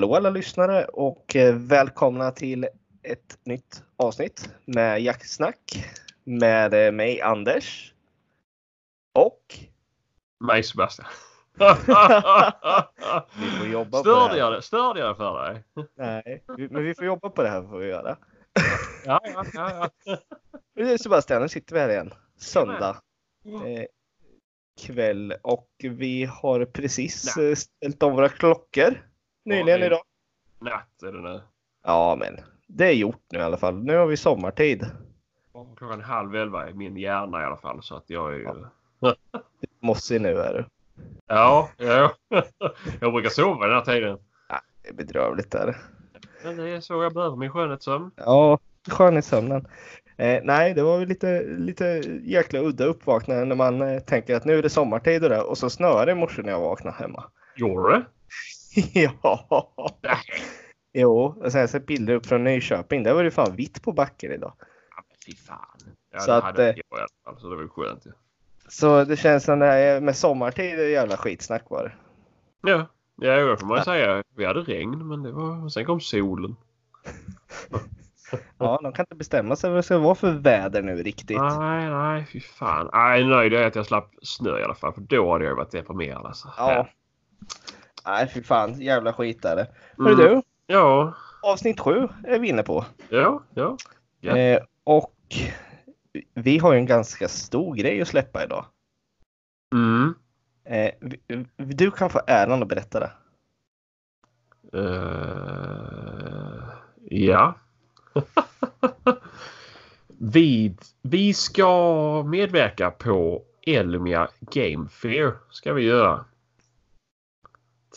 Hallå alla lyssnare och eh, välkomna till ett nytt avsnitt med Jaktsnack med eh, mig Anders. Och Mig Sebastian. vi får jobba på Störde det jag det? Störde jag det för dig? Nej, men vi får jobba på det här får vi göra. Ja, ja, ja. ja. Sebastian, nu sitter vi här igen. Söndag eh, kväll och vi har precis eh, ställt om våra klockor nyligen det- idag. Natt är det nu. Ja, men det är gjort nu i alla fall. Nu har vi sommartid. Klockan halv elva i min hjärna i alla fall. Så att jag är ju... Mossig nu är du. Ja, ja. Jag brukar sova den här tiden. Det är bedrövligt där. Men det är så jag behöver min skönhetssömn. Ja, skönhetssömnen. Eh, nej, det var väl lite, lite jäkla udda uppvaknande när man eh, tänker att nu är det sommartid och det och så snöar det i morse när jag vaknade hemma. Gjorde det? ja. Jo, och sen jag sett bilder upp från Nyköping. Där var det fan vitt på backen idag. Ja, men fy fan. Ja, Så det att, hade eh, jag i alla fall. Så det var skönt ju. Så det känns som det här är- med sommartid är jävla skitsnack var det. Ja, ja det får man ju säga. Vi hade regn men det var... Sen kom solen. Ja, de kan inte bestämma sig vad det ska vara för väder nu riktigt. Nej, nej, fy fan. Nej, nöjd är att jag slapp snö i alla fall. För då hade jag varit deprimerad alltså. Ja. Nej, fy fan. Jävla skit är det. Mm. Hörru du, Ja, avsnitt sju är vi inne på. ja, ja. Ja. Eh, och vi har ju en ganska stor grej att släppa idag. Mm. Eh, du kan få äran att berätta det. Eh, ja. vi, vi ska medverka på Elmia Game Fair. Ska vi göra.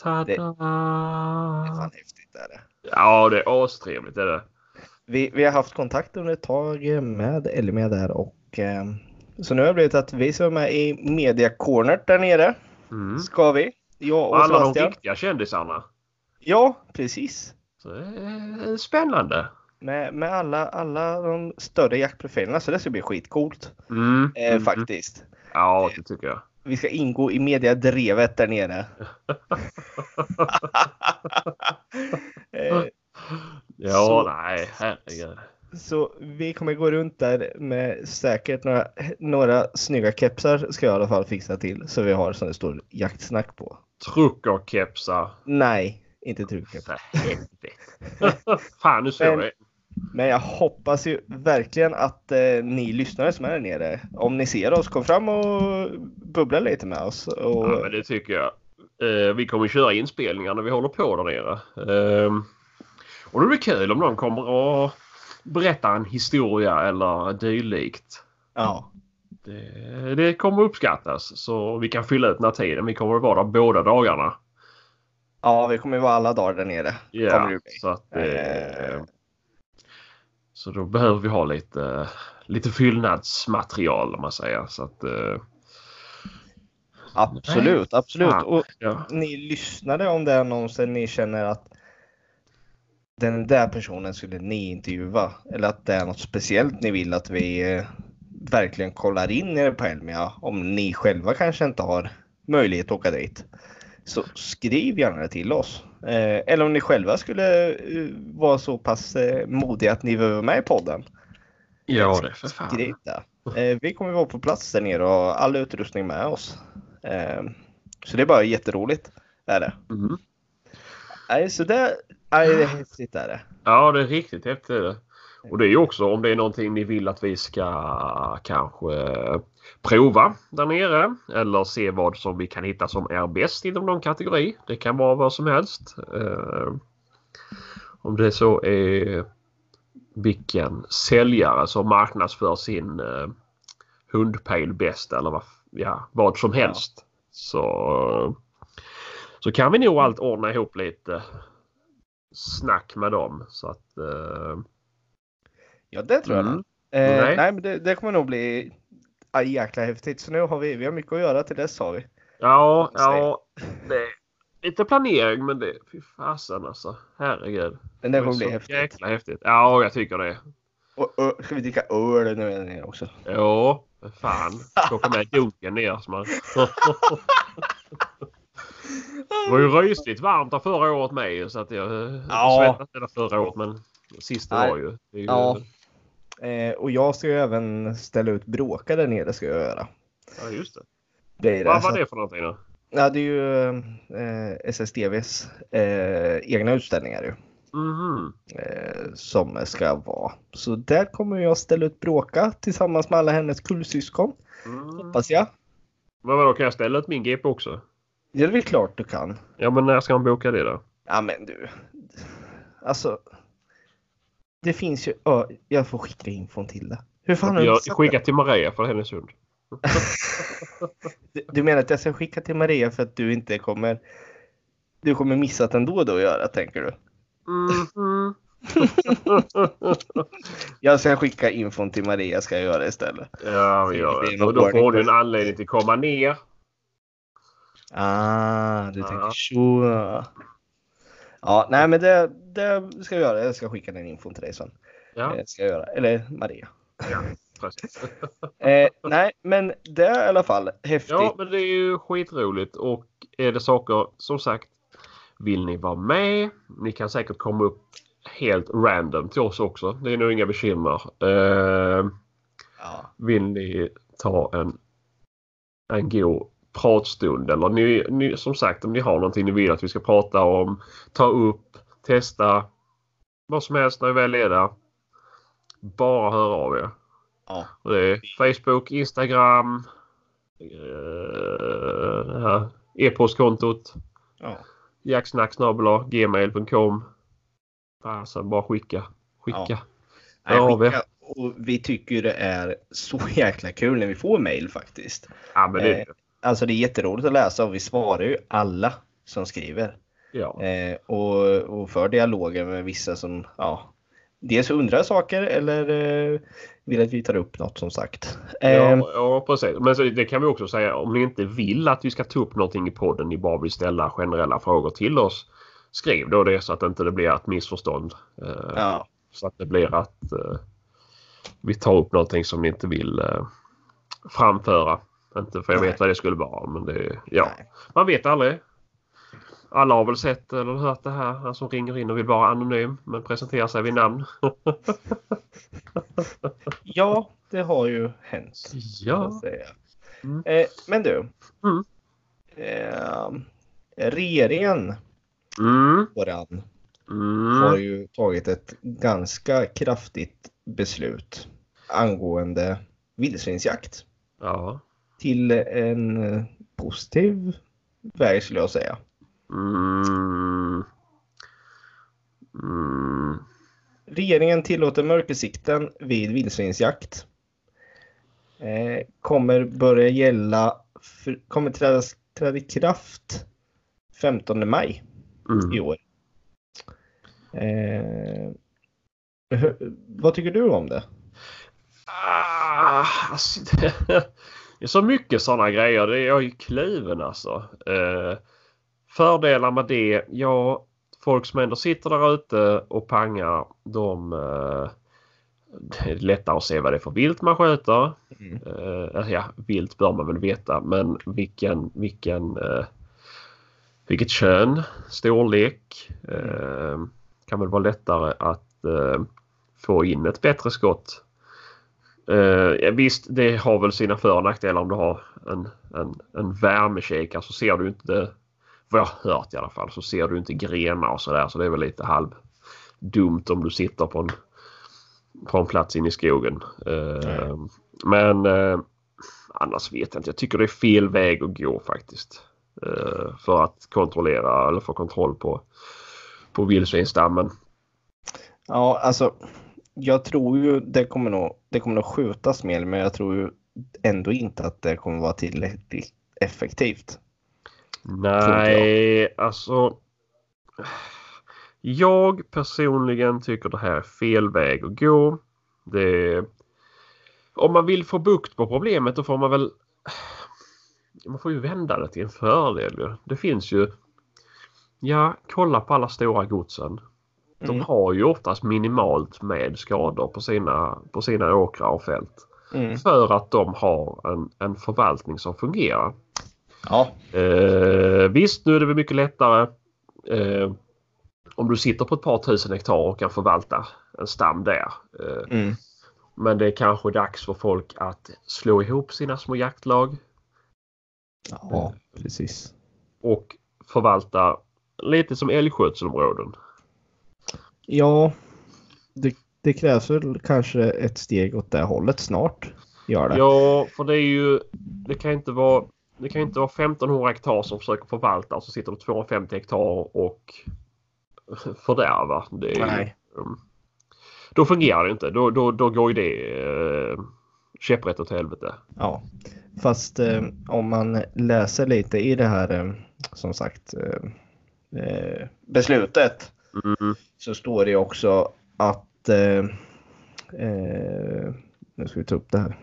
Tada! Det- Det är fan häftigt. Är det. Ja, det är astrevligt. Är det. Vi, vi har haft kontakt under ett tag med Elmia där och eh, så nu har det blivit att vi som är med i Media Corner där nere Mm. ska vi. Jag Och alla de Sebastian. riktiga kändisarna. Ja, precis. Så det är spännande. Med, med alla, alla de större jaktprofilerna så det ska bli skitcoolt Mm. eh, mm. faktiskt. Ja, det tycker jag. Vi ska ingå i mediadrevet där nere. eh, Ja, Så- nej, herregud. så vi kommer gå runt där med säkert några, några snygga kepsar ska jag i alla fall fixa till så vi har som det står jaktsnack på. Truckerkepsar. Nej, inte helvete. Fan, nu såg jag. Men jag hoppas ju verkligen att eh, ni lyssnare som är där nere, om ni ser oss, kom fram och bubbla lite med oss. Och, Ja, men det tycker jag. Eh, vi kommer köra inspelningar när vi håller på där nere. Eh, och det blir kul om någon kommer och berättar en historia eller dylikt. ja. Det, det kommer uppskattas så vi kan fylla ut den här tiden. Vi kommer att vara där båda dagarna. ja, vi kommer vara alla dagar där nere. Ja, det bli. så att eh, Eh. Så då behöver vi ha lite, lite fyllnadsmaterial om man säger. Så att, eh, Absolut, absolut. Fan. Och ja. ni lyssnade om det är någonsin ni känner att den där personen skulle ni intervjua eller att det är något speciellt ni vill att vi eh, verkligen kollar in er på Elmia om ni själva kanske inte har möjlighet att åka dit. Så skriv gärna det till oss. Eh, eller om ni själva skulle eh, vara så pass eh, modiga att ni vill vara med i podden. ja, det för fan. Skriv det. Eh, vi kommer vara på plats där nere och ha all utrustning med oss. Eh, så det är bara jätteroligt. Är det. Mm. Nej, så det nej, det är häftigt är det. Ja, det är riktigt häftigt. är det. Och det är ju också om det är någonting ni vill att vi ska kanske eh, prova där nere eller se vad som vi kan hitta som är bäst inom någon kategori. Det kan vara vad som helst. Eh, om det så är vilken säljare som marknadsför sin eh, hundpejl bäst eller vad, ja, vad som helst. Så, så kan vi nog allt ordna ihop lite snack med dem. Så att, eh, Ja, det tror jag. Mm. Eh, Nej. nej, men det, det kommer nog bli ja, jäkla häftigt. Så nu har vi, vi har mycket att göra till dess har vi. ja, ja. Det lite planering men det, fy fasen alltså. Herregud. Men det är kommer bli häftigt. Jäkla häftigt. Ja, jag tycker det. Och, ö, ska vi dricka öl nu också? Ja, för fan. Plocka med dunken ner. Så man... Det var ju rysligt varmt där förra året med så att jag Ja. svettas hela förra året men sista Nej. var ju. Ju Ja. Eh, och jag ska ju även ställa ut bråka där nere ska jag göra. ja, just det. Det är Vad var det för någonting då? Ja, det är ju eh, SSDVs eh, egna utställningar ju. Mhm. Eh, som ska vara. Så där kommer jag ställa ut bråka tillsammans med alla hennes kullsyskon. Mm. Hoppas jag. Men vadå kan jag ställa ut min GP också? Det är väl klart du kan. Ja men när ska man boka det då? Ja men du. Alltså. Det finns ju. Ja, jag får skicka infon till det. Hur fan har du Jag skickar till Maria från Hennesund. Du menar att jag ska skicka till Maria för att du inte kommer. Du kommer missa att ändå då att göra tänker du? Mhm. Jag ska skicka infon till Maria ska jag göra istället. Ja vi gör Det Och då får du en anledning till att komma ner. Ah, du Ja. tänker så. Ja, nej men det, det ska jag göra. Jag ska skicka den infon till dig sen. Ja, Eh, Ska jag göra. Eller Maria. ja precis. Eh, nej, men det är i alla fall häftigt. Ja, men det är ju skitroligt och är det saker som sagt vill ni vara med? Ni kan säkert komma upp helt random till oss också. Det är nog inga bekymmer. Eh, Ja. vill ni ta en, en god pratstund eller ni, ni, som sagt om ni har någonting ni vill att vi ska prata om, ta upp, testa vad som helst när vi väl är där. Bara höra av er. Ja. Och det är Facebook, Instagram, eh, e-postkontot ja. jacksnacksnabel-gmail.com. Alltså bara skicka. Skicka. Ja. Hör Nej, skicka. Och vi tycker det är så jäkla kul när vi får mail faktiskt. Ja, men det, Eh, Alltså det är jätteroligt att läsa och vi svarar ju alla som skriver. Ja. Eh, och, och för dialogen med vissa som ja, dels undrar saker eller eh, vill att vi tar upp något som sagt. Eh, Ja, ja, precis. Men så, det kan vi också säga om ni inte vill att vi ska ta upp någonting i podden, ni bara vill ställa generella frågor till oss. Skriv då det så att inte det blir ett missförstånd. Eh, ja. Så att det blir att eh, vi tar upp någonting som ni inte vill eh, framföra. Inte för jag Nej. vet vad det skulle vara men det, ja. Nej. Man vet aldrig. Alla har väl sett eller hört det här. Han som ringer in och vill vara anonym men presenterar sig vid namn. ja, det har ju hänt. ja. Mm. Eh, men du. Mm. Eh, regeringen Mm. våran, Mm. har ju tagit ett ganska kraftigt beslut angående vildsvinsjakt Ja. till en positiv väg skulle jag säga. Mm. Mm. Regeringen tillåter mörkersikten vid vildsvinsjakt. Eh, kommer börja gälla, för, kommer träda, träda i kraft 15 maj i Mm. år. Eh, hur- vad tycker du om det? Ah, alltså, det, det är så mycket sådana grejer. Det är jag är kluven alltså. Eh, fördelar med det? Ja, folk som ändå sitter där ute och pangar. De, eh, det är lättare att se vad det är för vilt man sköter. Mm. Eh, ja, vilt bör man väl veta men vilken, vilken, eh, vilket kön, storlek. Eh, kan väl vara lättare att eh, få in ett bättre skott. Eh, ja, visst, det har väl sina för och nackdelar om du har en, en, en värmekikare så ser du inte, vad jag har hört i alla fall, så ser du inte grenar och sådär så det är väl lite halv dumt om du sitter på en, på en plats inne i skogen. Eh, men eh, annars vet jag inte. Jag tycker det är fel väg att gå faktiskt. Eh, för att kontrollera eller få kontroll på, på vildsvinsstammen. Ja, alltså jag tror ju det kommer nog, det kommer nog skjutas mer, men jag tror ju ändå inte att det kommer vara tillräckligt effektivt. Nej, alltså. Jag personligen tycker det här är fel väg att gå. Det, om man vill få bukt på problemet då får man väl man får ju vända det till en fördel. Det finns ju Ja, kolla på alla stora godsen. De Mm. har ju oftast minimalt med skador på sina, på sina åkrar och fält. Mm. För att de har en, en förvaltning som fungerar. Ja. Eh, visst, nu är det väl mycket lättare eh, om du sitter på ett par tusen hektar och kan förvalta en stam där. Eh, Mm. Men det är kanske dags för folk att slå ihop sina små jaktlag Ja, precis. och förvalta lite som älgskötselområden. Ja, det, det krävs väl kanske ett steg åt det hållet snart. Gör det. Ja, för det är ju... Det kan inte vara... Det kan inte vara 1500 hektar som försöker förvalta och så sitter det 250 hektar och fördärva. Det är ju, Nej. mm. Då fungerar det inte. Då, då, då går ju det eh, käpprätt åt helvete. Ja, fast eh, om man läser lite i det här eh, som sagt eh, eh, beslutet Mm. så står det också att eh, eh, nu ska vi ta upp det här.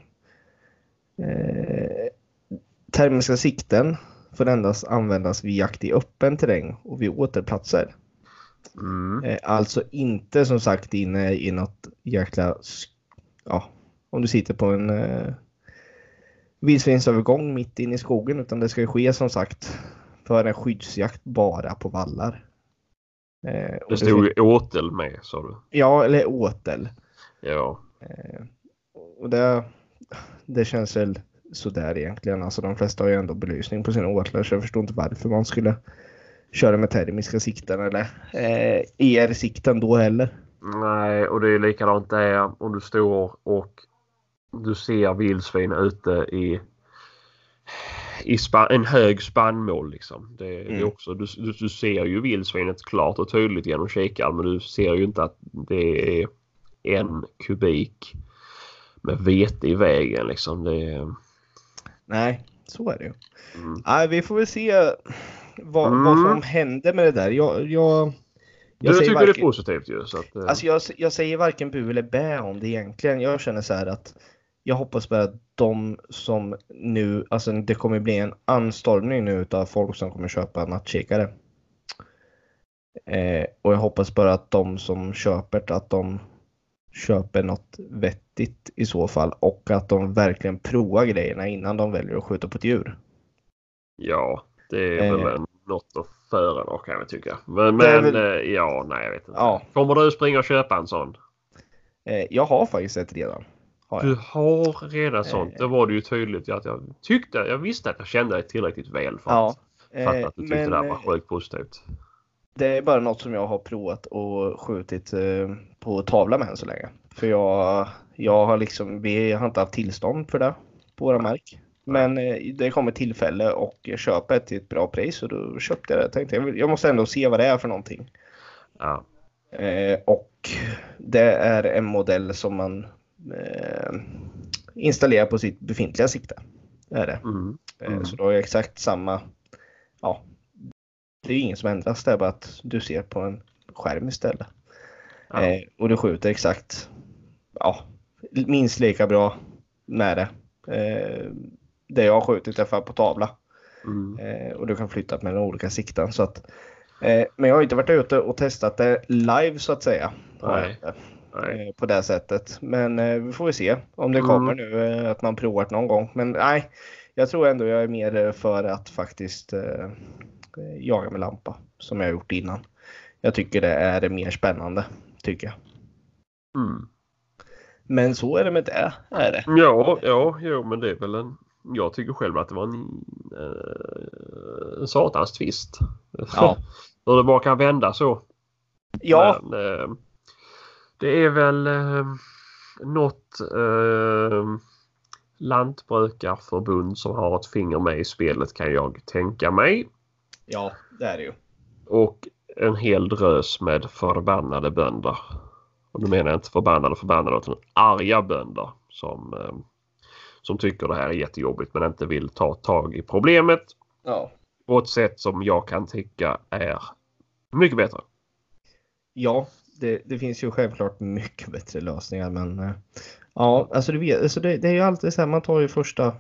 Termiska sikten får endast användas vid jakt i öppen terräng och vid återplatser. Mm. Eh, alltså inte som sagt inne i något jäkla... Ja, om du sitter på en eh, vildsvinsövergång mitt inne i skogen utan det ska ju ske som sagt för en skyddsjakt bara på vallar. Eh, Det stod ju åtel med sa du. Ja, eller åtel. Ja. Eh, och det, det känns väl sådär egentligen. Alltså de flesta har ju ändå belysning på sina åtlar så jag förstår inte varför man skulle köra med termiska sikten eller eh, ER-sikten då heller. Nej, och det är likadant där om du står och du ser vildsvin ute i, i span, en hög spannmål. Liksom. Det, det är Mm. också, du, du, du ser ju vildsvinet klart och tydligt genom kikaren men du ser ju inte att det är en kubik med vete i vägen. Liksom. Det, Nej, så är det ju. mm. Nej, vi får väl se vad, Mm. vad som händer med det där. Jag, jag, Jag, säger tycker det är varken- positivt ju. Så att, eh, Alltså jag, jag säger varken bu eller bä om det egentligen. Jag känner så här att jag hoppas bara att de som nu, alltså det kommer bli en anstormning nu utav folk som kommer köpa nattkikare. Eh, och jag hoppas bara att de som köper att de köper något vettigt i så fall och att de verkligen provar grejerna innan de väljer att skjuta på ett djur. Ja, det är väl Eh. något att föredra kan jag tycka. Men, men väl- eh, ja, nej jag vet inte. Ja. Kommer du springa och köpa en sån? Eh, jag har faktiskt ett redan. Har Du har redan sånt. Eh. Det var det ju tydligt att jag tyckte, jag visste att jag kände dig tillräckligt väl för Ja. att fatta Eh, att du tyckte men, det här var eh, sjukt positivt. Det är bara något som jag har provat och skjutit eh, på tavla med än så länge. För jag, jag har liksom, vi har inte haft tillstånd för det på våra mark. Men eh, det kom ett tillfälle och köpa ett till ett bra pris och då köpte jag det. Tänkte jag, jag måste ändå se vad det är för någonting. Ja. Eh, och det är en modell som man installerar på sitt befintliga sikte. Det är det. Mm. Mm. Så då har jag exakt samma, ja, det är ju inget som ändras, det är bara att du ser på en skärm istället. Ja. Eh, och du skjuter exakt, ja, minst lika bra med det. Eh, det jag har skjutit är för på tavla Mm. eh, och du kan flytta mellan olika sikten. Så att, eh, men jag har inte varit ute och testat det live så att säga. Nej. inte, Nej. eh, på det sättet. Men eh, vi får väl se om det Mm. kommer nu eh, att man provar det någon gång. Men nej, jag tror ändå jag är mer eh, för att faktiskt eh, eh, jaga med lampa som jag har gjort innan. Jag tycker det är mer spännande, tycker jag. Mm. Men så är det med det, är det. Ja, ja, jo, men det är väl en... Jag tycker själv att det var en, eh, en satans twist. Ja. Hur det bara kan vända så. Ja, Men, eh, det är väl eh, något eh, lantbrukarförbund som har ett finger med i spelet kan jag tänka mig. Ja, det är det ju. Och en hel drös med förbannade bönder. Och nu menar jag inte förbannade förbannade utan arga bönder som, eh, som tycker det här är jättejobbigt men inte vill ta tag i problemet Ja, på ett sätt som jag kan tycka är mycket bättre. ja det, det finns ju självklart mycket bättre lösningar men eh, ja, alltså, du vet, alltså det, det är ju alltid så här, man tar ju första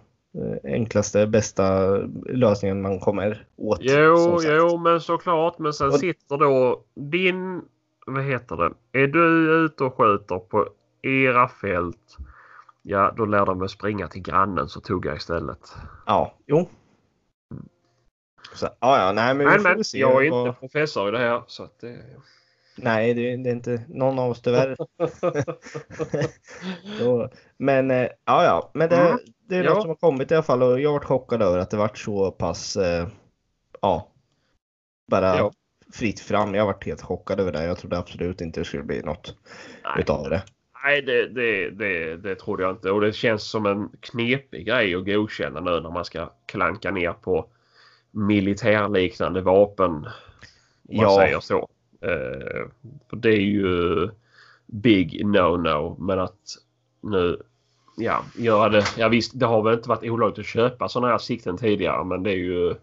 enklaste, bästa lösningen man kommer åt. Jo, jo, men såklart. Men sen Och- sitter då din, vad heter det, är du ute och skjuter på era fält, ja då lär de väl springa till grannen så tugga istället. Ja, jo. Så, ja, ja, nej, men, Men, men jag är inte professor i det här. Så att det... Nej, det, det är inte någon av oss tyvärr. Så, men eh, ja, ja, men det, Mm. det är Ja. något som har kommit i alla fall och jag varit chockad över att det varit så pass, eh, ja, bara Ja. fritt fram. Jag har varit helt chockad över det. Jag trodde absolut inte det skulle bli något Nej. utav det. Nej, det, det, det, det trodde jag inte. Och det känns som en knepig grej att godkänna nu när man ska klanka ner på militärliknande vapen. Om man Ja. säger så. Eh, för det är ju big no-no. Men att nu ja, göra det. Ja visst, det har väl inte varit olagligt att köpa sådana här sikten tidigare. Men det är ju.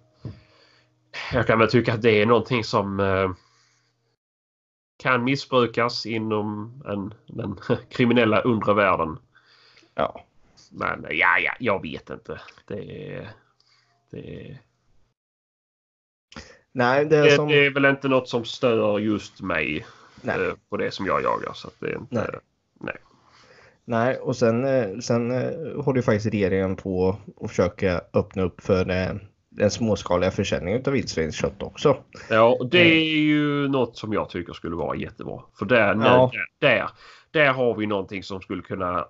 Jag kan väl tycka att det är någonting som eh, kan missbrukas inom en, den kriminella undre världen. Ja, Men ja, ja, jag vet inte. Det är, det, är- nej, det är det, som... det är väl inte något som stör just mig Nej. eh, på det som jag jagar. Så det är inte, Nej. Nej, och sen, eh, sen eh, håller ju faktiskt regeringen på att försöka öppna upp för eh, den småskaliga försäljningen av vildsvinskött också. Ja, och det är ju något som jag tycker skulle vara jättebra. För där, Ja. där, där, där har vi någonting som skulle kunna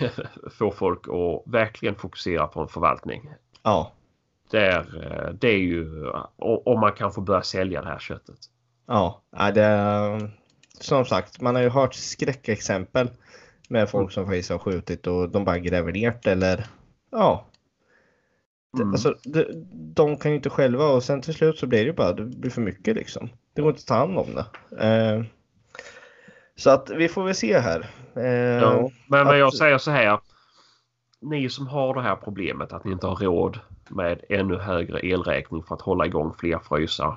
eh, få folk att verkligen fokusera på en förvaltning. Ja, Där, eh, det är ju om man kan få börja sälja det här köttet. ja, det är, som sagt, man har ju hört skräckexempel med folk Mm. som faktiskt har skjutit och de bara gräver ner det eller ja. Det, Mm. alltså, det, de kan ju inte själva och sen till slut så blir det ju bara det blir för mycket liksom. Det går inte att ta hand om det. Eh, så att vi får väl se här. Eh, Ja, men men att- jag säger så här. Ni som har det här problemet att ni inte har råd med ännu högre elräkning för att hålla igång fler frysar.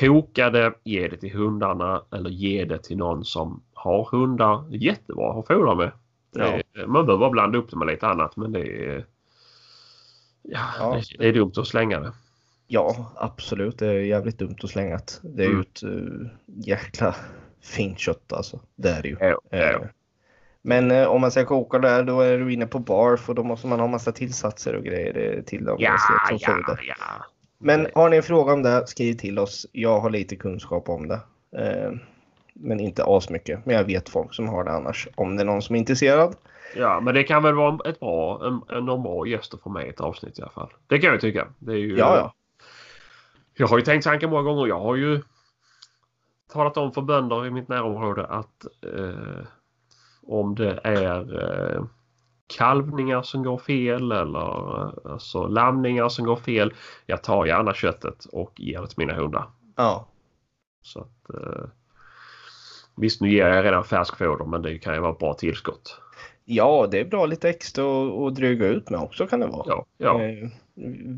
Koka det, ge det till hundarna eller ge det till någon som har hundar. Jättebra att fodra med. Det är, Man behöver bara blanda upp det med lite annat men det är... Ja, Ja. Det, det är dumt att slänga det. Ja, absolut. Det är jävligt dumt att slänga det. Det är ju Mm. ett uh, jäkla fint kött alltså. Det är det ju. Ja, ja. Men eh, om man ska koka det då är du inne på barf och då måste man ha massa tillsatser och grejer eh, till dem. Ja, som ja, foder. ja. Men har ni en fråga om det, skriv till oss. Jag har lite kunskap om det. Eh, Men inte asmycket. Men jag vet folk som har det annars. Om det är någon som är intresserad. Ja, men det kan väl vara ett bra, en, en bra gäst att få med i ett avsnitt i alla fall. Det kan jag tycka. Det är ju, Ja, ja. Jag har ju tänkt tanken många gånger. Jag har ju talat om för bönder i mitt närområde att eh, om det är eh, kalvningar som går fel eller eh, alltså lamningar som går fel. Jag tar gärna köttet och ger det till mina hundar. Ja, Så att, eh, visst, nu ger jag redan färskfoder men det kan ju vara ett bra tillskott. ja det är bra lite extra att dryga ut med också kan det vara. Ja, ja.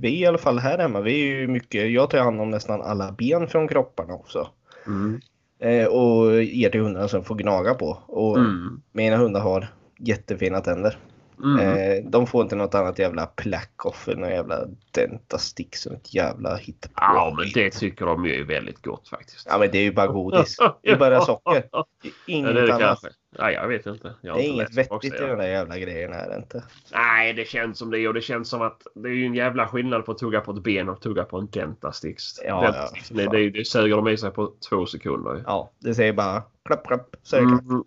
Vi i alla fall här hemma, vi är ju mycket, jag tar hand om nästan alla ben från kropparna också. Mm. Eh, och ger till hundarna som får gnaga på. Och Mm. mina hundar har jättefina tänder. Mm. Eh, de får inte något annat jävla plack-off någon jävla dentastix och ett jävla hit. Ja, men det tycker de ju är väldigt gott faktiskt. Ja men det är ju bara godis. Det är bara socker. Ja, Inget det är det annat. Nej, jag vet inte. Jag Det är inget vettigt i de där jävla grejerna är det inte. Nej, det känns som det och det känns som att det är ju en jävla skillnad på att tugga på ett ben och tugga på en Dentastix. Ja, Dentastix, ja, det, det, det suger de i sig på två sekunder. Ja, det säger bara klapp klapp är det klart. Mm.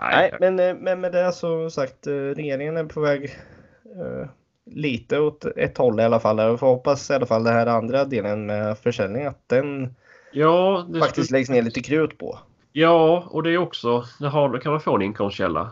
Nej, men, eh, men med det så sagt, eh, regeringen är på väg eh, lite åt ett håll i alla fall. Jag får hoppas i alla fall den här andra delen med försäljning att den ja, faktiskt skulle, läggs ner lite krut på. ja, och det är också, då kan man få en inkomstkälla.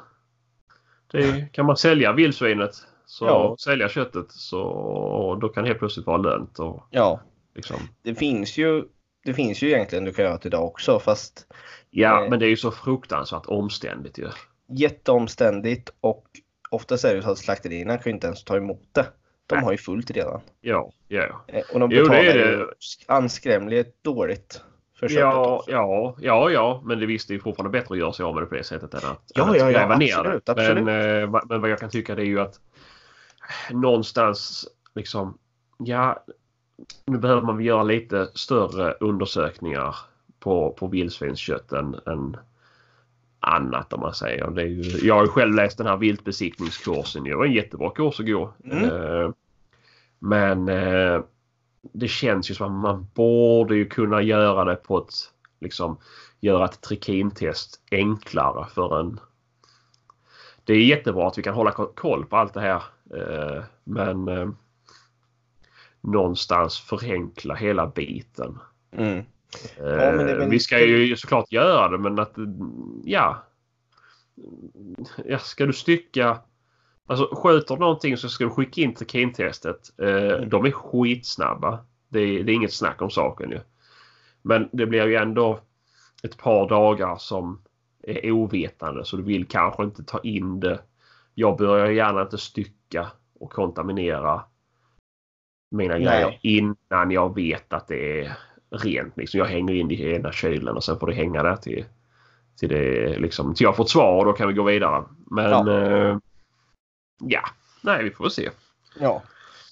Det, kan man sälja vildsvinet så Ja. sälja köttet så då kan det helt plötsligt vara lönt. Och, Ja, liksom. det finns ju. Det finns ju egentligen du kan göra till idag också fast Ja, Eh. men det är ju så fruktansvärt omständigt ju. jätteomständigt och oftast är det ju så att slakterierna kan ju inte ens ta emot det. De Nej. har ju fullt redan. Ja, ja. Eh, Och de Jo, det betalar är ju det. anskrämligt dåligt för Ja, ja, ja, ja, men det visst det är fortfarande bättre att göra sig av med det på det sättet än att, Ja, än att ja, ja, gräva ner absolut, det. absolut. Men, eh, men vad jag kan tycka det är ju att någonstans liksom, ja, nu behöver man göra lite större undersökningar på, på vildsvinskött än, än annat om man säger. Ju, jag har ju själv läst den här viltbesiktningskursen. Det var en jättebra kurs att gå. Mm. Eh, Men eh, det känns ju som att man borde ju kunna göra det på ett liksom göra ett trikintest enklare för en. Det är jättebra att vi kan hålla koll på allt det här. Eh, men någonstans förenkla hela biten. Mm. Ja, väl... Vi ska ju såklart göra det men att ja. ja ska du stycka Alltså sköter du någonting så ska du skicka in trikintestet. Mm. De är skitsnabba. Det är, det är inget snack om saken ju. Men det blir ju ändå ett par dagar som är ovetande så du vill kanske inte ta in det. Jag börjar gärna inte stycka och kontaminera mina Nej. grejer innan jag vet att det är rent. Liksom. Jag hänger in i ena kylen och sen får det hänga där till, till, det, liksom, till jag får ett svar och då kan vi gå vidare. Men ja, eh, ja. nej vi får väl se. Ja.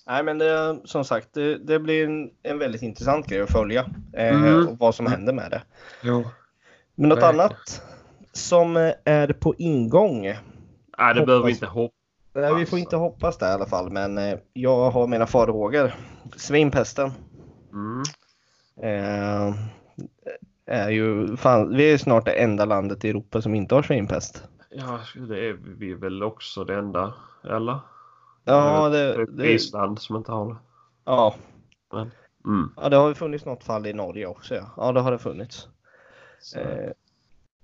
Nej men det, som sagt det, det blir en, en, väldigt intressant grej att följa. Eh, mm. vad som händer med det. Ja. Men något Verkligen. annat som är på ingång? Nej det hoppas. behöver vi inte hoppas. Nej, vi får inte hoppas det i alla fall. Men eh, jag har mina farhågor. Svinpesten. Mm. Eh, är ju, fan, vi är snart det enda landet i Europa som inte har svinpest. Ja, det är vi väl också det enda, eller? Ja, det, det är Island som inte har det. Ja. Men, mm. Ja, det har ju funnits något fall i Norge också. Ja, ja det har det funnits. Så, eh,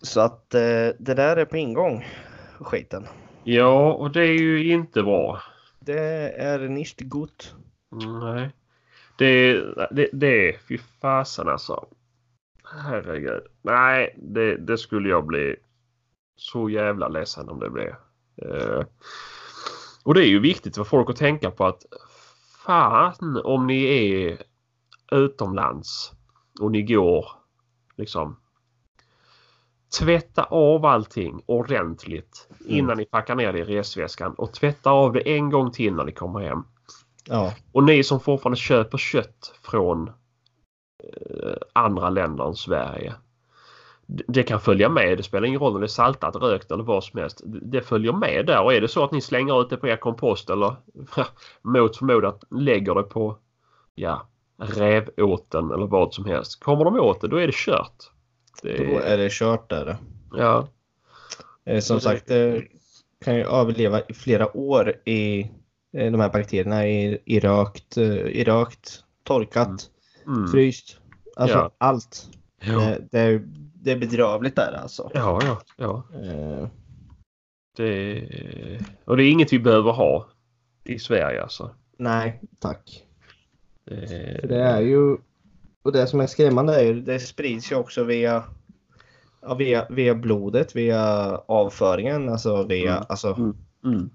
så att eh, det där är på ingång, skiten. Ja, och det är ju inte bra. Det är nicht gott. Nej. Det, det, det är fy fasen alltså. Herregud. Nej, det, det skulle jag bli så jävla ledsen om det blev. Uh, och det är ju viktigt för folk att tänka på att fan om ni är utomlands och ni går liksom tvätta av allting ordentligt mm. innan ni packar ner det i resväskan och tvätta av det en gång till när ni kommer hem. Ja. Och ni som fortfarande köper kött från eh, andra länder än Sverige. Det kan följa med. Det spelar ingen roll om det är saltat, rökt eller vad som helst. Det följer med där och är det så att ni slänger ut det på er kompost eller mot förmodan lägger det på ja, rävåten eller vad som helst. Kommer de åt det då är det kört. Det... Då är det kört där. Ja. Eh, som sagt, det kan ju överleva i flera år i eh, de här bakterierna i, i, rökt, eh, i rökt, torkat, mm. Mm. fryst. Alltså ja. allt. Ja. Det, det, är, det är bedrövligt där alltså. Ja, ja, ja. Uh. Det, och det är inget vi behöver ha i Sverige alltså. Nej, tack. Det, det är ju och det som är skrämmande är ju det sprids ju också via, ja, via, via blodet, via avföringen, alltså via, mm. alltså. Mm. Mm.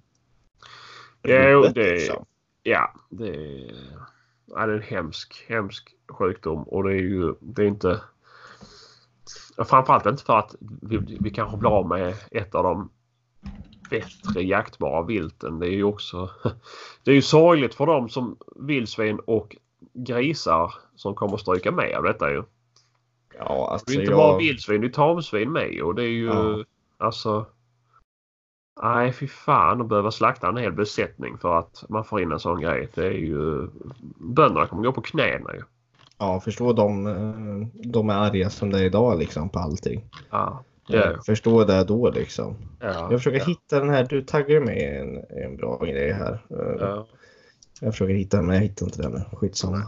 Ja, det, liksom. ja, det är, ja, det är en hemsk, hemsk sjukdom och det är ju, det är inte Framförallt inte för att vi, vi kanske blir av med ett av de bättre jaktbara vilten. Det är ju också Det är ju sorgligt för dem som vildsvin och grisar som kommer stryka med av detta ju. Ja, alltså det är inte jag... bara vildsvin, det är tamsvin med och det är ju ja. alltså. Nej, fy fan att behöva slakta en hel besättning för att man får in en sån grej. Det är ju... Bönderna kommer gå på knäna ju. Ja, förstå de, eh, de är arga som det är idag liksom på allting. Ja, det är. Förstå det då liksom. Ja, jag försöker ja. hitta den här, du taggar med en, en bra grej här. Ja. Jag försöker hitta den men jag hittar inte den. Skitsamma.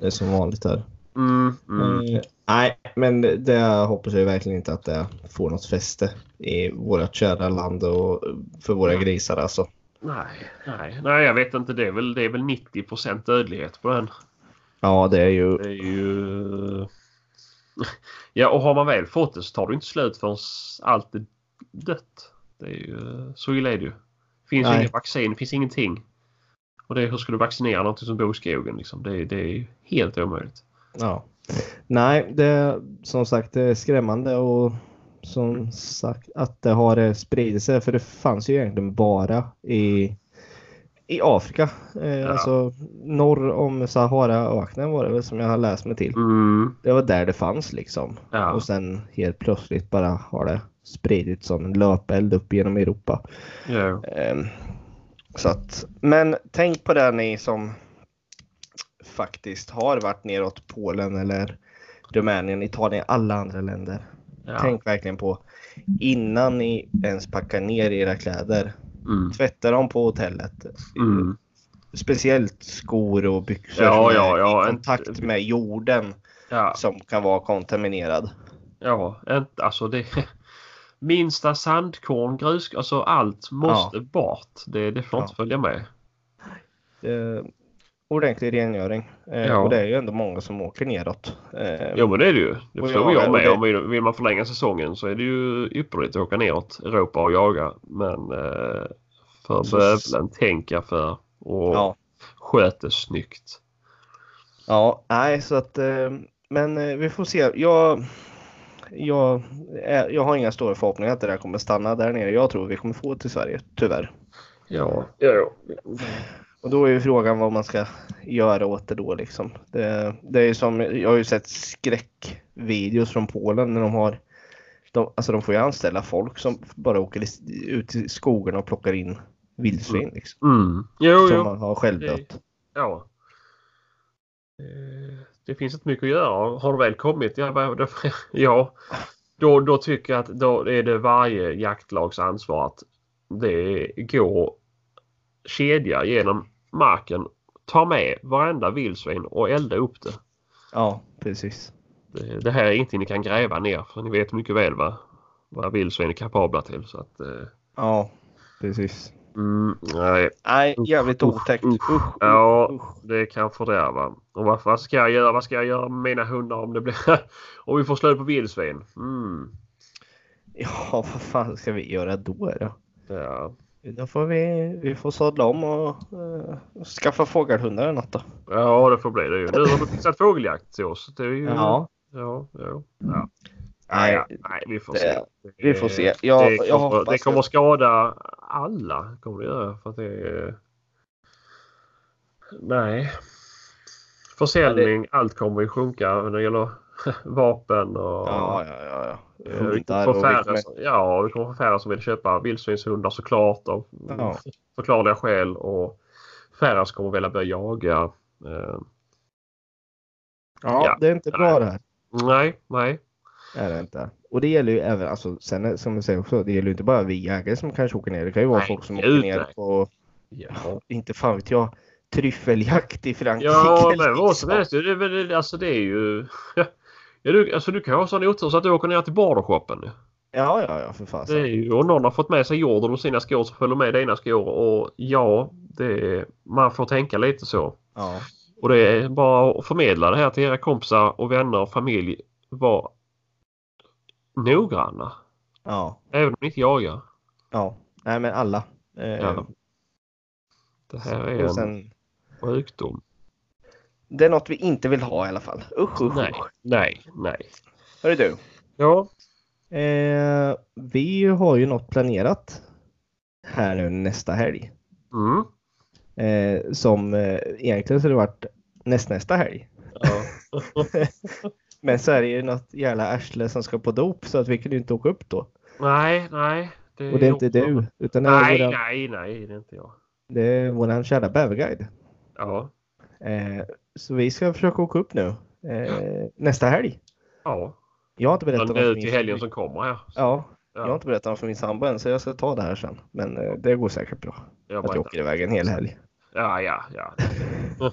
Det är som vanligt här. Mm, mm. Eh, nej, men det hoppas jag verkligen inte att det får något fäste i vårt kära land och för våra ja. grisar alltså. Nej, nej, nej, jag vet inte. Det är väl, det är väl 90% dödlighet på den. Ja, det är ju. Det är ju. Ja, och har man väl fått det så tar det inte slut förrän allt är dött. Det är ju så illa är det ju. Finns nej. inget vaccin, finns ingenting. Och det, hur ska du vaccinera någonting som bor i skogen? Liksom? Det, det är helt omöjligt. Ja. Nej, det som sagt det är skrämmande och som sagt att det har spridit sig. För det fanns ju egentligen bara i, i Afrika. Eh, ja. Alltså norr om Saharaöknen var det väl som jag har läst mig till. Mm. Det var där det fanns liksom. Ja. Och sen helt plötsligt bara har det spridit som en löpeld upp genom Europa. Ja. Eh, så att, men tänk på det ni som faktiskt har varit neråt Polen eller Rumänien, Italien, alla andra länder. Ja. Tänk verkligen på innan ni ens packar ner era kläder. Mm. Tvätta dem på hotellet. Mm. Speciellt skor och byxor Ja, som är ja, ja, i kontakt med jorden Ja, som kan vara kontaminerad. ja, alltså det... Minsta sandkorn, grus, alltså allt måste bort. Det, det får Ja. inte följa med. Eh, ordentlig rengöring. Eh, Ja. Och det är ju ändå många som åker neråt. Eh, Jo men det är det ju. Det förstår jag och med. det- Om vill, vill man förlänga säsongen så är det ju ypperligt att åka neråt Europa och jaga. Men eh, för Så- bövelen tänka för och ja. sköt det snyggt. ja, nej så att eh, men eh, vi får se. Jag, jag, är, jag har inga stora förhoppningar att det där kommer stanna där nere. Jag tror vi kommer få till Sverige, tyvärr. Ja, ja. Och då är ju frågan vad man ska göra åt det då liksom. Det, det är som, jag har ju sett skräckvideos från Polen när de har de, alltså de får ju anställa folk som bara åker ut i skogen och plockar in vildsvin liksom. Mm. Jo, Som jo. man har självdött. Ja. Det finns inte mycket att göra. Har det väl kommit, ja, då, ja då, då tycker jag att då är det varje jaktlags ansvar att det går kedja genom marken. Ta med varenda vildsvin och elda upp det. Ja, precis. det. Det här är ingenting ni kan gräva ner för ni vet mycket väl vad, vad vildsvin är kapabla till. Så att, eh, Ja, precis. Mm, nej, Nej, jävligt otäckt. usch. Usch, Ja. usch. Det kan fördärva. Och vad, vad ska jag göra? Vad ska jag göra med mina hundar om det blir om vi får slut på vildsvin? Mm. Ja, vad fan ska vi göra då? då? Ja. Då får vi, vi får sadla om och eh, skaffa fågelhundar eller något då. ja, det får bli det. Nu har du fixat fågeljakt till oss. Det är ju... Ja, Ja, ja. ja. Nej, Nej, vi får det- se. vi får se. Jag- det, jag kommer, hoppas det kommer skada alla. Kommer det göra. För att det är... Nej. Försäljning, allt kommer att sjunka när det gäller vapen och... ja, ja, ja. ja. Vi Hundar kommer och få vi färre, kommer... som- ja, vi kommer få färre som vill köpa vildsvinshundar såklart av Ja. förklarliga skäl och färre som kommer vilja börja jaga. Eh, Ja, Ja. det är inte bra det här. nej, nej. Är det inte. Och det gäller ju även, alltså, sen som du säger också, det gäller ju inte bara vi jägare som kanske åker ner. Det kan ju vara Nej, folk som åker ner nej. på, Ja, inte fan vet jag, tryffeljakt i Frankrike. ja men vad som helst. Det, är väl- alltså det är ju... Ja, du, alltså du kan ha sån otur så att du åker ner till bordershoppen. Ja, ja, ja, för. Det är ju, och någon har fått med sig jorden och sina skor som följer med dina skor och ja, det, man får tänka lite så. Ja, Och det är bara att förmedla det här till era kompisar och vänner och familj. Var noggranna. ja, Även om ni inte jagar. ja. Nej, men alla. Eh, Ja. Det här är en sen, sjukdom. det är något vi inte vill ha i alla fall. Usch, usch, Nej, nej, nej. Hörru du. Ja. Eh, vi har ju något planerat här nu nästa helg. Mm. Eh, som eh, egentligen skulle varit nästnästa helg. ja. Men så är det ju något jävla arsle som ska på dop så att vi kunde ju inte åka upp då. nej, nej. Och det är inte du, utan det Nej, våran, nej, nej, det är inte jag. det är våran kära bäverguide. Ja. Eh, så vi ska försöka åka upp nu eh, nästa helg. Ja. Jag har inte berättat för nu till helgen som kommer här. Ja, jag har inte berättat för min sambo än så jag ska ta det här sen. Men eh, det går säkert bra. Jag Att jag åker iväg en hel helg. Ja, ja, ja.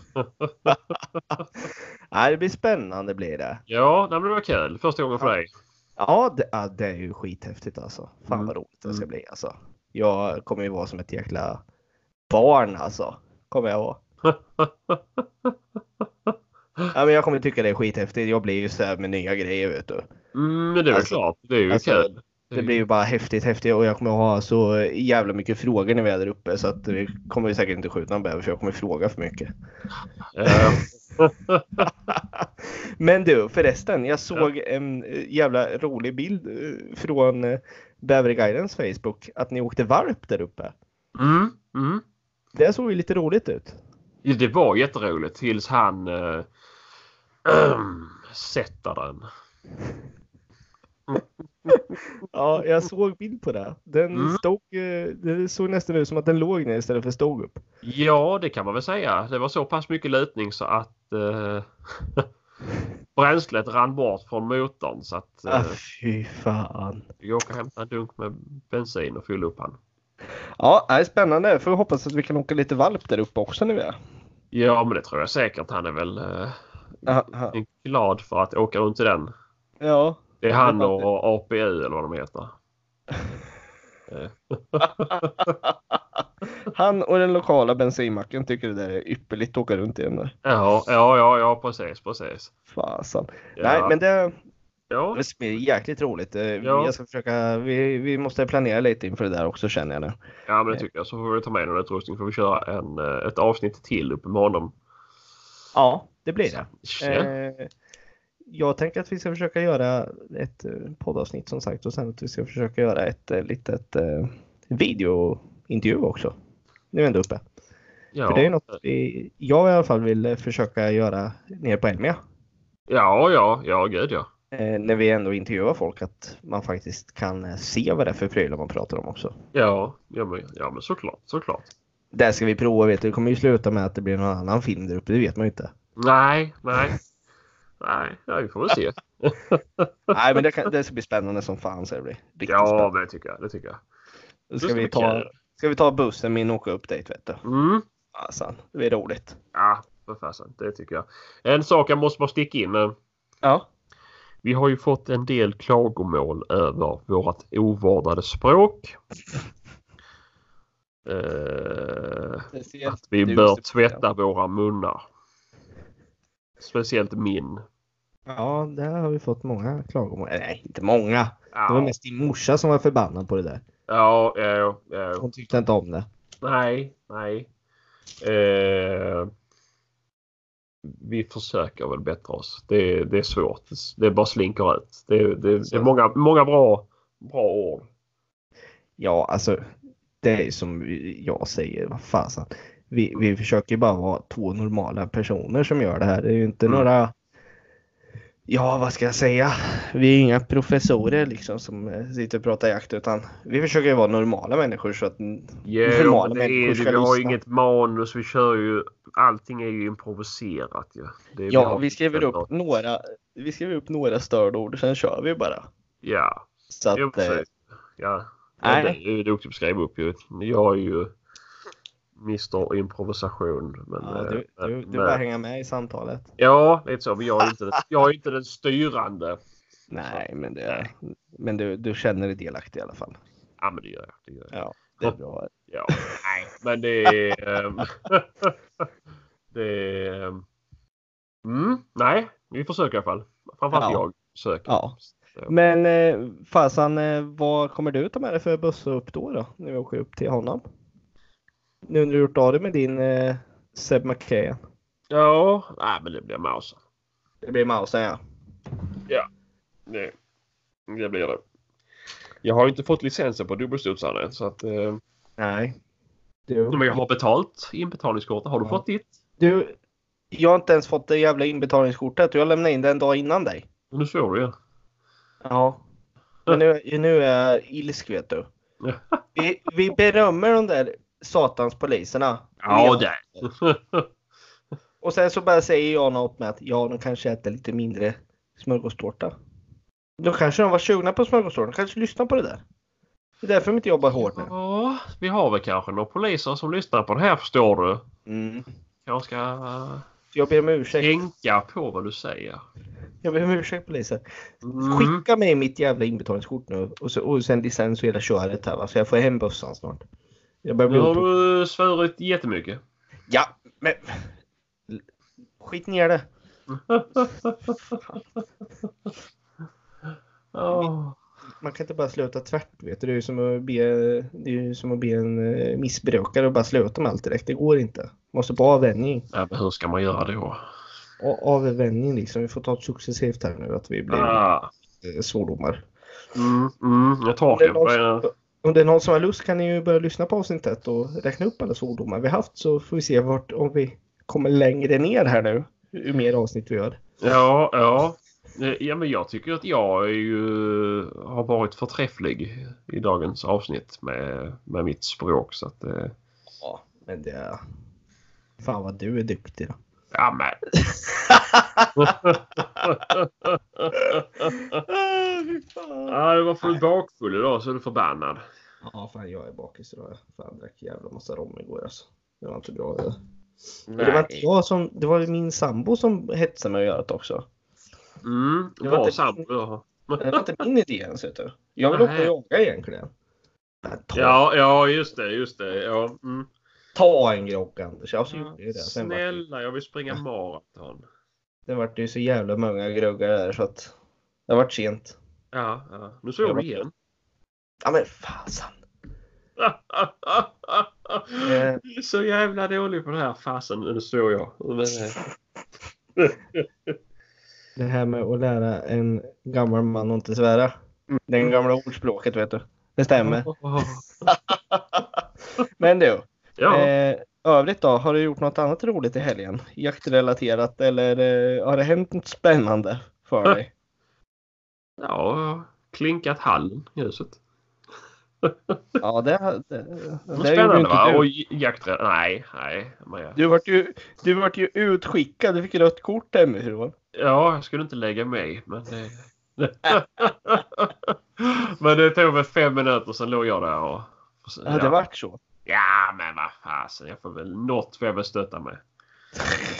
Nej, det blir spännande blir det. Ja, det var kul. Första gången för dig. Ja det, ja, det är ju skithäftigt alltså. Fan Mm. vad roligt det ska Mm. bli alltså. Jag kommer ju vara som ett jäkla barn alltså. Kommer jag vara. Ja, men jag kommer tycka det är skithäftigt. Jag blir ju så med nya grejer vet du. Mm, men det är Alltså- klart. Det är ju alltså, kul. Det blir ju bara häftigt häftigt och jag kommer ha så jävla mycket frågor när vi är där uppe så att vi kommer säkert inte skjuta någon bäver för jag kommer fråga för mycket. Ja. Men du förresten, jag såg en eh, jävla rolig bild eh, från eh, Bäverguidens Facebook att ni åkte varp där uppe. Mm, mm. Det såg ju lite roligt ut. Ja, det var jätteroligt tills han äh, sätter den. Ja, jag såg bild på det. Den Mm. stod, eh, det såg nästan ut som att den låg ner istället för stod upp. Ja, det kan man väl säga. Det var så pass mycket lutning så att eh, bränslet rann bort från motorn så att Ah, eh, fy fan. vi åker och hämta en dunk med bensin och fylla upp han. Ja, det är spännande. Får hoppas att vi kan åka lite valp där uppe också när vi är. Ja, men det tror jag säkert. Han är väl eh, glad för att åka runt i den. Ja. Det är han och APU eller vad de heter. Eh, Han och den lokala bensinmacken tycker det där är ypperligt att åka runt i den där. Ja, ja, ja, ja precis, precis. Fasen. Ja. Nej, men det, Ja, det blir jäkligt roligt. Eh, Ja. Jag ska försöka, vi, vi måste planera lite inför det där också känner jag nu. ja men det tycker jag. Så får vi ta med någon utrustning. får vi köra en, eh, ett avsnitt till uppe med honom. Ja, det blir det. Eh, jag tänker att vi ska försöka göra ett eh, poddavsnitt som sagt och sen att vi ska försöka göra ett eh, litet eh, videointervju också. Nu är vi ändå uppe. Ja, För det är något vi, jag i alla fall vill eh, försöka göra nere på Elmia. ja, ja, ja, gud ja. Eh, när vi ändå intervjuar folk att man faktiskt kan se vad det är för prylar man pratar om också. Ja, ja, men, ja, men såklart, såklart. Där ska vi prova vet du. Det kommer ju sluta med att det blir någon annan film där uppe. Det vet man ju inte. Nej, nej. Nej, ja, vi får väl se. Nej men det, kan, det ska bli spännande som fan så det blir. Riktigt Ja, spännande. det tycker jag. Det tycker jag. Då ska vi, ta, ska vi ta bussen min och åka upp dit vet du. Mm. Alltså, det blir roligt. Ja, för fasen. Det tycker jag. En sak jag måste bara sticka in. Ja. Vi har ju fått en del klagomål över vårt ovårdade språk. Eh, att vi bör tvätta våra munnar. Speciellt min. Ja, där har vi fått många klagomål. Nej, inte många. Det var Ja, mest din morsa som var förbannad på det där. ja, ja, ja. Hon tyckte inte om det. Nej, nej. Eh, vi försöker väl bättra oss. Det, det är svårt. Det bara slinker ut. Det, det, det är många, många bra, bra ord. Ja, alltså. Det är som jag säger. Vad fasen. Vi, vi försöker bara vara två normala personer som gör det här. Det är ju inte Mm. några. Ja, vad ska jag säga? Vi är inga professorer liksom som eh, sitter och pratar jakt utan vi försöker ju vara normala människor så att Ja, normala det människor det, ska vi har lyssna. inget manus. Vi kör ju. Allting är ju improviserat ju. Det, Ja, har- vi skriver upp några. Vi skriver upp några stödord sen kör vi bara. Ja, Så att, eh, precis. Ja, nej. jag är ju duktig på att skriva upp ju. Jag är ju Mr Improvisation. Men, ja, du, eh, du, men- du bara hänga med i samtalet. Ja, lite så. Men jag är inte, den- jag är inte den styrande. Nej, men, det, men du, du känner dig delaktig i alla fall. Ja, men det gör jag. Det gör jag. Ja, det är bra. Ja, nej, men det är... ehm, det är... ehm, Mm, nej, vi försöker i alla fall. Framförallt Ja. jag försöker. Ja. Men eh, fasan, eh, vad kommer du ta med dig för buss upp då, då? När vi åker upp till honom? Nu när du gjort av dig med din eh, Seb McKayen. Ja, nej, men det blir Mauser. Det blir Mausen ja. Det, det blir det. Jag har ju inte fått licensen på dubbelstudsaren än, så att... Eh, Nej. Du, men jag har betalt inbetalningskortet. Har du Ja. fått ditt? du, jag har inte ens fått det jävla inbetalningskortet och jag lämnade in det en dag innan dig. Nu svor du igen. Ja. Men nu, nu är jag ilsk vet du. Vi, vi berömmer de där satans poliserna. Ja, det. Och sen så bara säger jag något med att ja, de kanske äter lite mindre smörgåstårta. Då kanske de var sugna på smörgåstårta. De kanske lyssnar på det där. Det är därför de inte jobbar hårt nu. Ja, vi har väl kanske några poliser som lyssnar på det här förstår du. Mm. Jag ska eh, Jag ber om ursäkt. tänka på vad du säger. Jag ber om ursäkt polisen. Mm. Skicka mig mitt jävla inbetalningskort nu och, så, och sen licens och hela köret här va. Så jag får hem bössan snart. Jag börjar bli Nu har du svurit jättemycket. Ja, men... Skit ner det. Man kan inte bara sluta tvärt vet du. Det är ju som att be, det är som att be en eh, missbrukare och bara sluta med allt direkt. Det går inte. Måste på avvänjning. Ja, men hur ska man göra då? Och avvänjning liksom. Vi får ta det successivt här nu att vi blir Ah. eh, svordomar. Mm, mm, jag tar det, om det är någon som har lust kan ni ju börja lyssna på avsnittet och räkna upp alla svordomar vi haft så får vi se vart, om vi kommer längre ner här nu. Ju mer avsnitt vi gör. Ja, ja. Eh, Ja, men jag tycker att jag är ju, har varit förträfflig i dagens avsnitt med, med mitt språk. Så att, eh, Ja, men det... Fan vad du är duktig då. Ja, men. Ja, det var för bakfull idag så är du förbannad. Ja, fan jag är bakis idag. Fan drack jävla massa rom igår alltså. Det var inte bra. Det. Det var inte jag som, det var min sambo som hetsade mig att göra det också. Mm, Det var var inte- sambo. Ja. Det var inte min idé ens vet du. Jag vill åka och jaga egentligen. Ja, ja, just det, just det. Ja, mm. Ta en grogg Anders. Jag gjorde jag det. Sen vart det, Snälla, jag vill springa maraton. sen vart det ju så jävla många groggar där så att det vart sent. Ja, ja. Nu såg Jag du var- igen. Ja men fasen. Jag är så jävla dålig på det här fasen. Nu står jag. Eh, Det här med att lära en gammal man att inte svära. Det gamla ordspråket vet du. Det stämmer. Men du. Ja. Eh, övrigt då, har du gjort något annat roligt i helgen? Jaktrelaterat eller eh, har det hänt något spännande för dig? ja, klinkat hallen i huset. Ja, det, det, det, Det gjorde Spännande inte va? du. Och jakt... Nej, nej. Jag... Du vart ju, du vart ju utskickad, du fick rött kort hemifrån. Ja, jag skulle inte lägga mig men det... men det tog väl fem minuter sen låg jag där och... Ja, det vart så. Ja, men vad fasen. Jag får väl... Något får jag väl stötta med.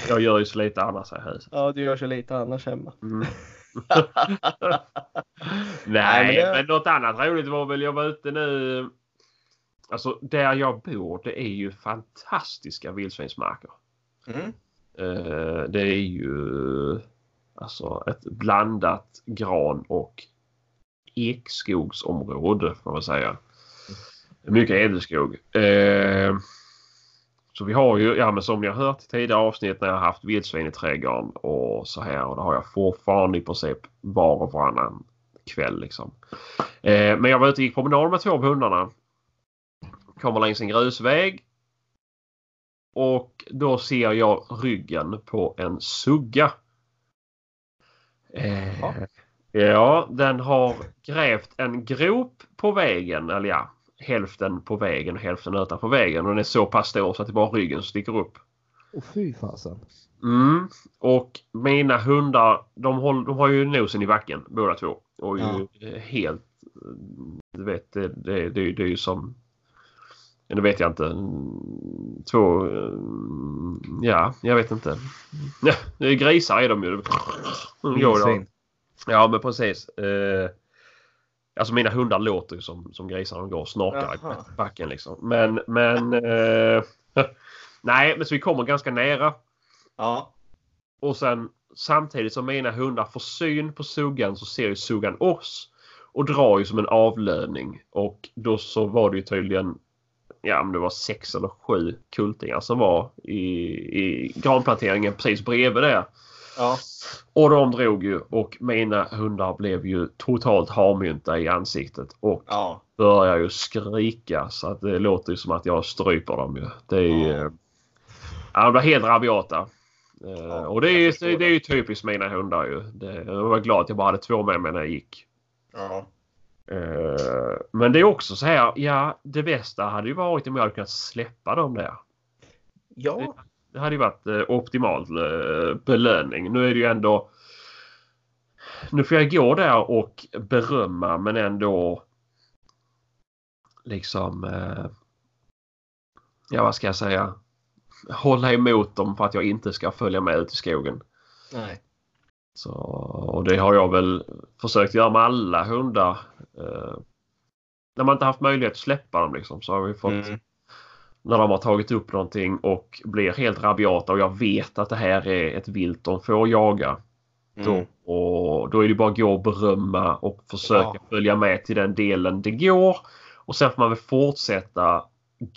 Jag gör ju så lite annars här i huset. Ja, du gör så lite annars hemma. Mm. Nej, Nej, men det- men något annat roligt var väl jag var ute nu. Alltså där jag bor det är ju fantastiska vildsvinsmarker. Mm. Eh, det är ju alltså ett blandat gran och ekskogsområde får man säga. Mycket ädelskog. Eh, så vi har ju, ja men som ni har hört i tidigare avsnitt när jag har haft vildsvin i trädgården och så här och det har jag fortfarande i princip var och varannan kväll liksom. Eh, men jag var ute och gick promenad med två av hundarna. Kommer längs en grusväg. Och då ser jag ryggen på en sugga. Eh, Ja. ja, den har grävt en grop på vägen. Eller ja, hälften på vägen och hälften utanför vägen. Och den är så pass stor så att det bara ryggen sticker upp. Åh fy fasen. Mm. Och mina hundar, de, håll, de har ju nosen i backen båda två. Och ju eh, helt... Du vet, det, det, det, det är ju som... ja, Nu vet jag inte. mm, Två... eh, Ja, jag vet inte. Ja, grisar är de ju. Mm, ja. Vildsvin. Ja, men precis. Alltså mina hundar låter ju som, som grisar. De går och snarkar Jaha. i backen liksom. Men, men... Eh, nej, men så vi kommer ganska nära. Ja. Och sen samtidigt som mina hundar får syn på suggan så ser ju suggan oss. Och drar ju som en avlöning. Och då så var det ju tydligen Ja men det var sex eller sju kultingar som var i, i granplanteringen precis bredvid där. Ja. Och de drog ju och mina hundar blev ju totalt harmynta i ansiktet och Ja. börjar ju skrika så att det låter ju som att jag stryper dem ju. Det är ju... Ja. Ja, de blir helt rabiata. Eh, Ja, och det är, ju, det, det. är ju typiskt mina hundar ju. Det, jag var glad att jag bara hade två med mig när jag gick. Ja. Eh, men det är också så här, ja det bästa hade ju varit om jag hade kunnat släppa dem där. Ja. Det hade ju varit eh, optimal eh, belöning. Nu är det ju ändå... Nu får jag gå där och berömma men ändå liksom... Eh, ja vad ska jag säga? Hålla emot dem för att jag inte ska följa med ut i skogen. Nej. Så, och det har jag väl försökt göra med alla hundar. Eh, när man inte haft möjlighet att släppa dem liksom så har vi fått Mm. När de har tagit upp någonting och blir helt rabiata och jag vet att det här är ett vilt de får jaga. Då, Mm. och då är det bara att gå och berömma och försöka Ja. följa med till den delen det går. Och sen får man väl fortsätta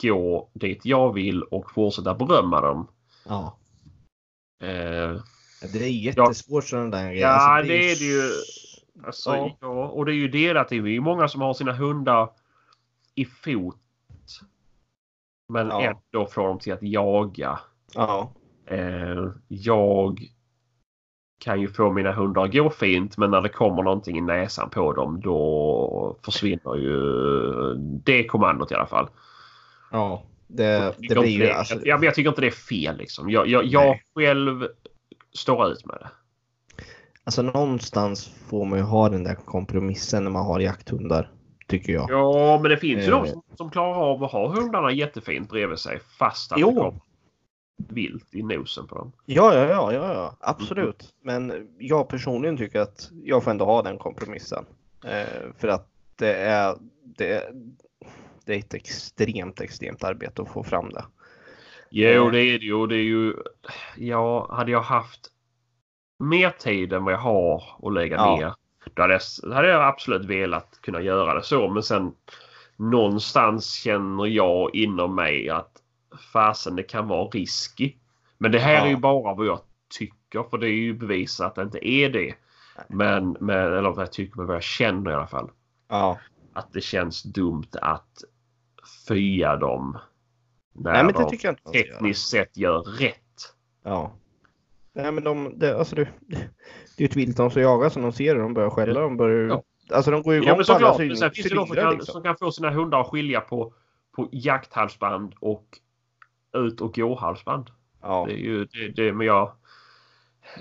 gå dit jag vill och fortsätta berömma dem. Ja. Eh, Det är jättesvårt sådana där. Ja, Alltså, det är det ju. Alltså, Ja. ja. och det är ju delat. Det är ju många som har sina hundar i fot. Men Ja. ändå får dem till att jaga. Ja. Eh, jag kan ju få mina hundar att gå fint men när det kommer någonting i näsan på dem då försvinner ju det kommandot i alla fall. Ja, det, det blir ju... Det, alltså... ja, men jag tycker inte det är fel liksom. Jag, jag, jag själv står ut med det. Alltså någonstans får man ju ha den där kompromissen när man har jakthundar. Tycker jag. Ja, men det finns ju eh... de som, som, klarar av att ha hundarna jättefint bredvid sig fast att jo. det kommer vilt i nosen på dem. Ja, ja, ja, ja, ja. absolut. Men jag personligen tycker att jag får ändå ha den kompromissen. Eh, för att det är, det, är, det är ett extremt, extremt arbete att få fram det. Jo, eh. det är det ju. Det är ju ja, hade jag haft mer tid än vad jag har att lägga ja. ner. Hade, jag, hade jag absolut velat kunna göra det så. Men sen någonstans känner jag inom mig att fasen det kan vara risky. Men det här ja. är ju bara vad jag tycker för det är ju bevisat att det inte är det. Men, men eller vad jag tycker men vad jag känner i alla fall. Ja. Att det känns dumt att fya dem. När Nej, men det tycker jag inte tekniskt sett gör rätt. Ja. Nej men de, det, alltså det, det är ett vilt de som jagar som de ser det. De börjar skälla. De börjar ja. Alltså de går ju igång ja, på alla Sen finns det de som kan, liksom. som kan få sina hundar att skilja på, på jakthalsband och ut och gå halsband. Ja. Det är ju det, det men jag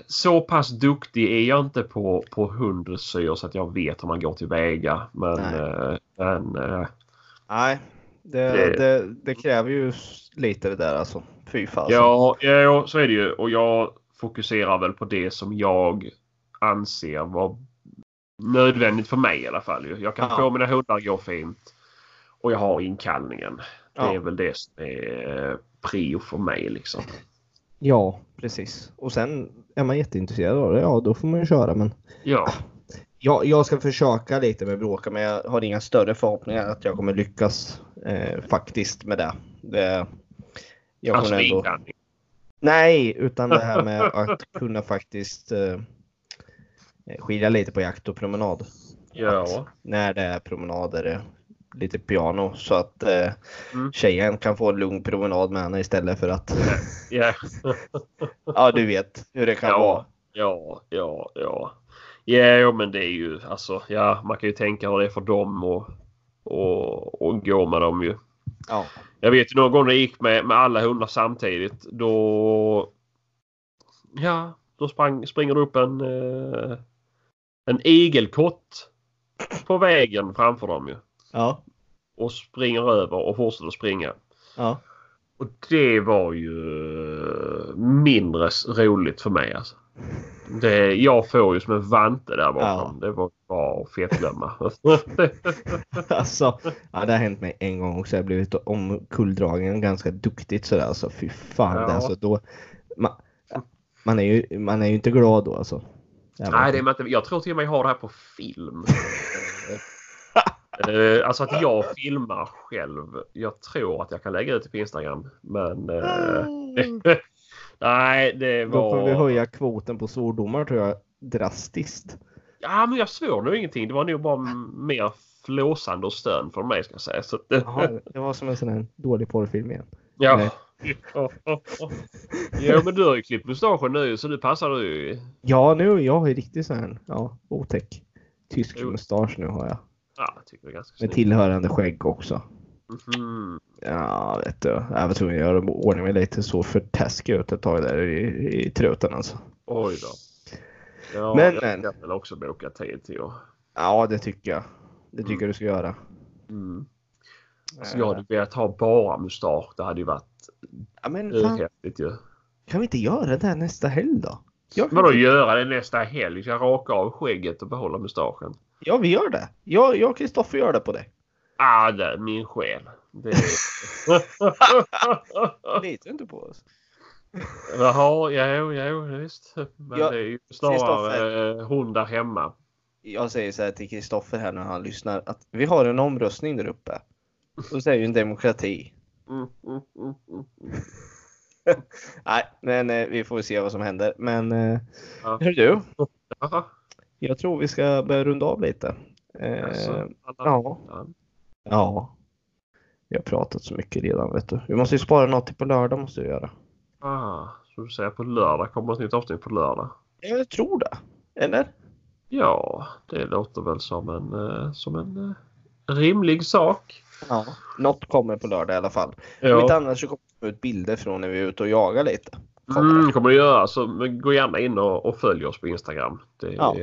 så pass duktig är jag inte på, på hunddressyr så att jag vet hur man går tillväga. Men, Nej. Äh, men äh, Nej, det, det, det, det, kräver ju lite det där alltså. Fy fan. Ja, ja, så är det ju. Och jag fokuserar väl på det som jag anser vara nödvändigt för mig i alla fall. Jag kan ja. få mina hundar gå fint och jag har inkallningen. Det ja. är väl det som är prio för mig liksom. Ja, precis. Och sen är man jätteintresserad av det, ja då får man ju köra. Men ja. Jag, jag ska försöka lite med bråka men jag har inga större förhoppningar att jag kommer lyckas eh, faktiskt med det. det jag alltså ändå... Nej, utan det här med att kunna faktiskt eh, skilja lite på jakt och promenad. Ja. Att när det är promenader lite piano så att eh, mm. tjejen kan få en lugn promenad med henne istället för att... yeah. ja, du vet hur det kan ja, vara. Ja, ja, ja. Ja, men det är ju alltså, ja, man kan ju tänka hur det är för dem och, och, och gå med dem ju. Ja. Jag vet ju någon gång när jag gick med, med alla hundar samtidigt. Då... Ja, då sprang, springer det upp en, eh, en igelkott på vägen framför dem ju. Ja. Och springer över och fortsätter springa. Ja. Och det var ju mindre roligt för mig alltså. Det, jag får ju som en vante där bakom. Ja. Det var bara att fetglömma. alltså, ja, det har hänt mig en gång också. Jag har blivit omkulldragen ganska duktigt sådär. Alltså, fy fan. Ja. Alltså, då, man, man, är ju, man är ju inte glad då alltså. Nej, det är man inte. Jag tror till och med jag har det här på film. Uh, alltså att jag filmar själv. Jag tror att jag kan lägga ut det på Instagram. Men uh, nej, det var... Då får vi höja kvoten på svordomar tror jag drastiskt. Ja, men jag svor nog ingenting. Det var nog bara mer flåsande och stön från mig ska jag säga. Så att... Jaha, det var som en sån här dålig porrfilm igen. Ja. ja, men du har ju klippt mustaschen nu så nu passar du ju. Ja, nu jag har ju riktigt sån här ja, otäck tysk mustasch nu har jag. Ja, jag tycker det är ganska Med tillhörande skägg också. Mm. Ja, vet du. Jag var tvungen att göra ordning mig lite så för taskig ut ett tag där i, i truten alltså. Oj då. Ja, men, jag men. väl också boka tid till att... Ja, det tycker jag. Det tycker mm. du ska göra. Mm. Alltså, jag hade velat ha bara mustasch. Det hade ju varit ja, men häftigt ju. Kan vi inte göra det nästa helg då? Vadå göra det nästa helg? Ska jag raka av skägget och behålla mustaschen? Ja, vi gör det. Jag och Kristoffer gör det på dig. Ah, det min själ. Det Litar inte på oss? Jaha, jo, jo, visst. Men ja, det är ju snarare eh, hon där hemma. Jag säger så här till Kristoffer här när han lyssnar att vi har en omröstning där uppe. Och så är ju en demokrati. Mm, mm, mm. Nej, men eh, vi får se vad som händer. Men eh, ja. hör du? Jag tror vi ska börja runda av lite. Eh, alltså, ja. ja. Vi har pratat så mycket redan vet du. Vi måste ju spara något till på lördag måste vi göra. Ah, så du säger på lördag kommer ett nytt avsnitt på lördag? Jag tror det. Eller? Ja, det låter väl som en, eh, som en eh, rimlig sak. Ja. Något kommer på lördag i alla fall. Om Ja. inte annars så kommer det ut bilder från när vi är ute och jagar lite. Kommer Mm, det. kommer det göra. Så gå gärna in och, och följ oss på Instagram. Det, Ja.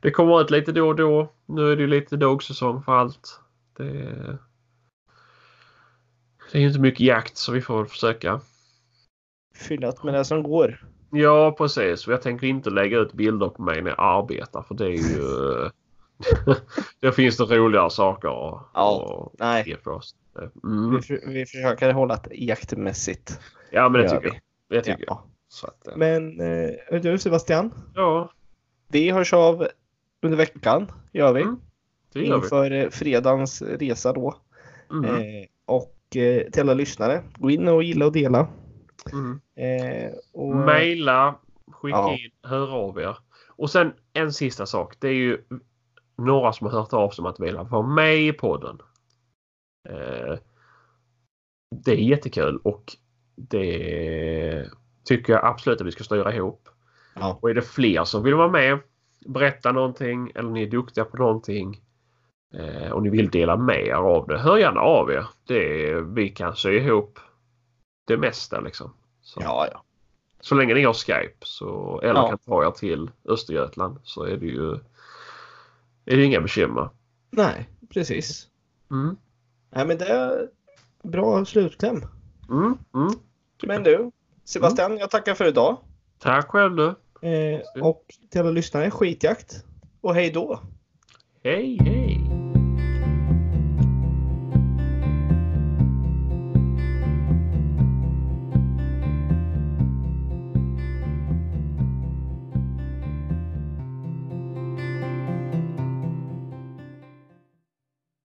det kommer ut lite då och då. Nu är det ju lite dogsäsong för allt. Det, det är ju inte mycket jakt så vi får försöka. Fyllat med det som går. Ja precis. Jag tänker inte lägga ut bilder på mig när jag arbetar för det är ju... det finns det roligare saker att Ja, Nej, ge för oss. Mm. vi, vi försöker hålla det jaktmässigt. Ja men det tycker vi. jag. Det tycker jag. Ja. Så att, eh, Men eh, du Sebastian, ja, vi hörs av under veckan. Gör vi. Mm, det gör vi. Inför eh, fredagens resa då. Mm. Eh, och eh, till alla lyssnare, gå in och gilla och dela. Mm. Eh, och, Maila, skicka Ja. in, hör av er. Och sen en sista sak. Det är ju några som har hört av sig om att vilja vara med i podden. Eh, det är jättekul och det tycker jag absolut att vi ska styra ihop. Ja. Och är det fler som vill vara med, berätta någonting eller ni är duktiga på någonting och ni vill dela med er av det. Hör gärna av er. Det är, vi kan sy ihop det mesta liksom. Så. ja, ja. Så länge ni har Skype så, eller Ja. kan ta er till Östergötland så är det ju är det inga bekymmer. Nej, precis. Mm. Nej, men det är bra slutkläm. Mm. Mm. Men du, Sebastian, jag tackar för idag. Tack själv du. Eh, och till alla lyssnare, skitjakt. Och hej då! Hej hej!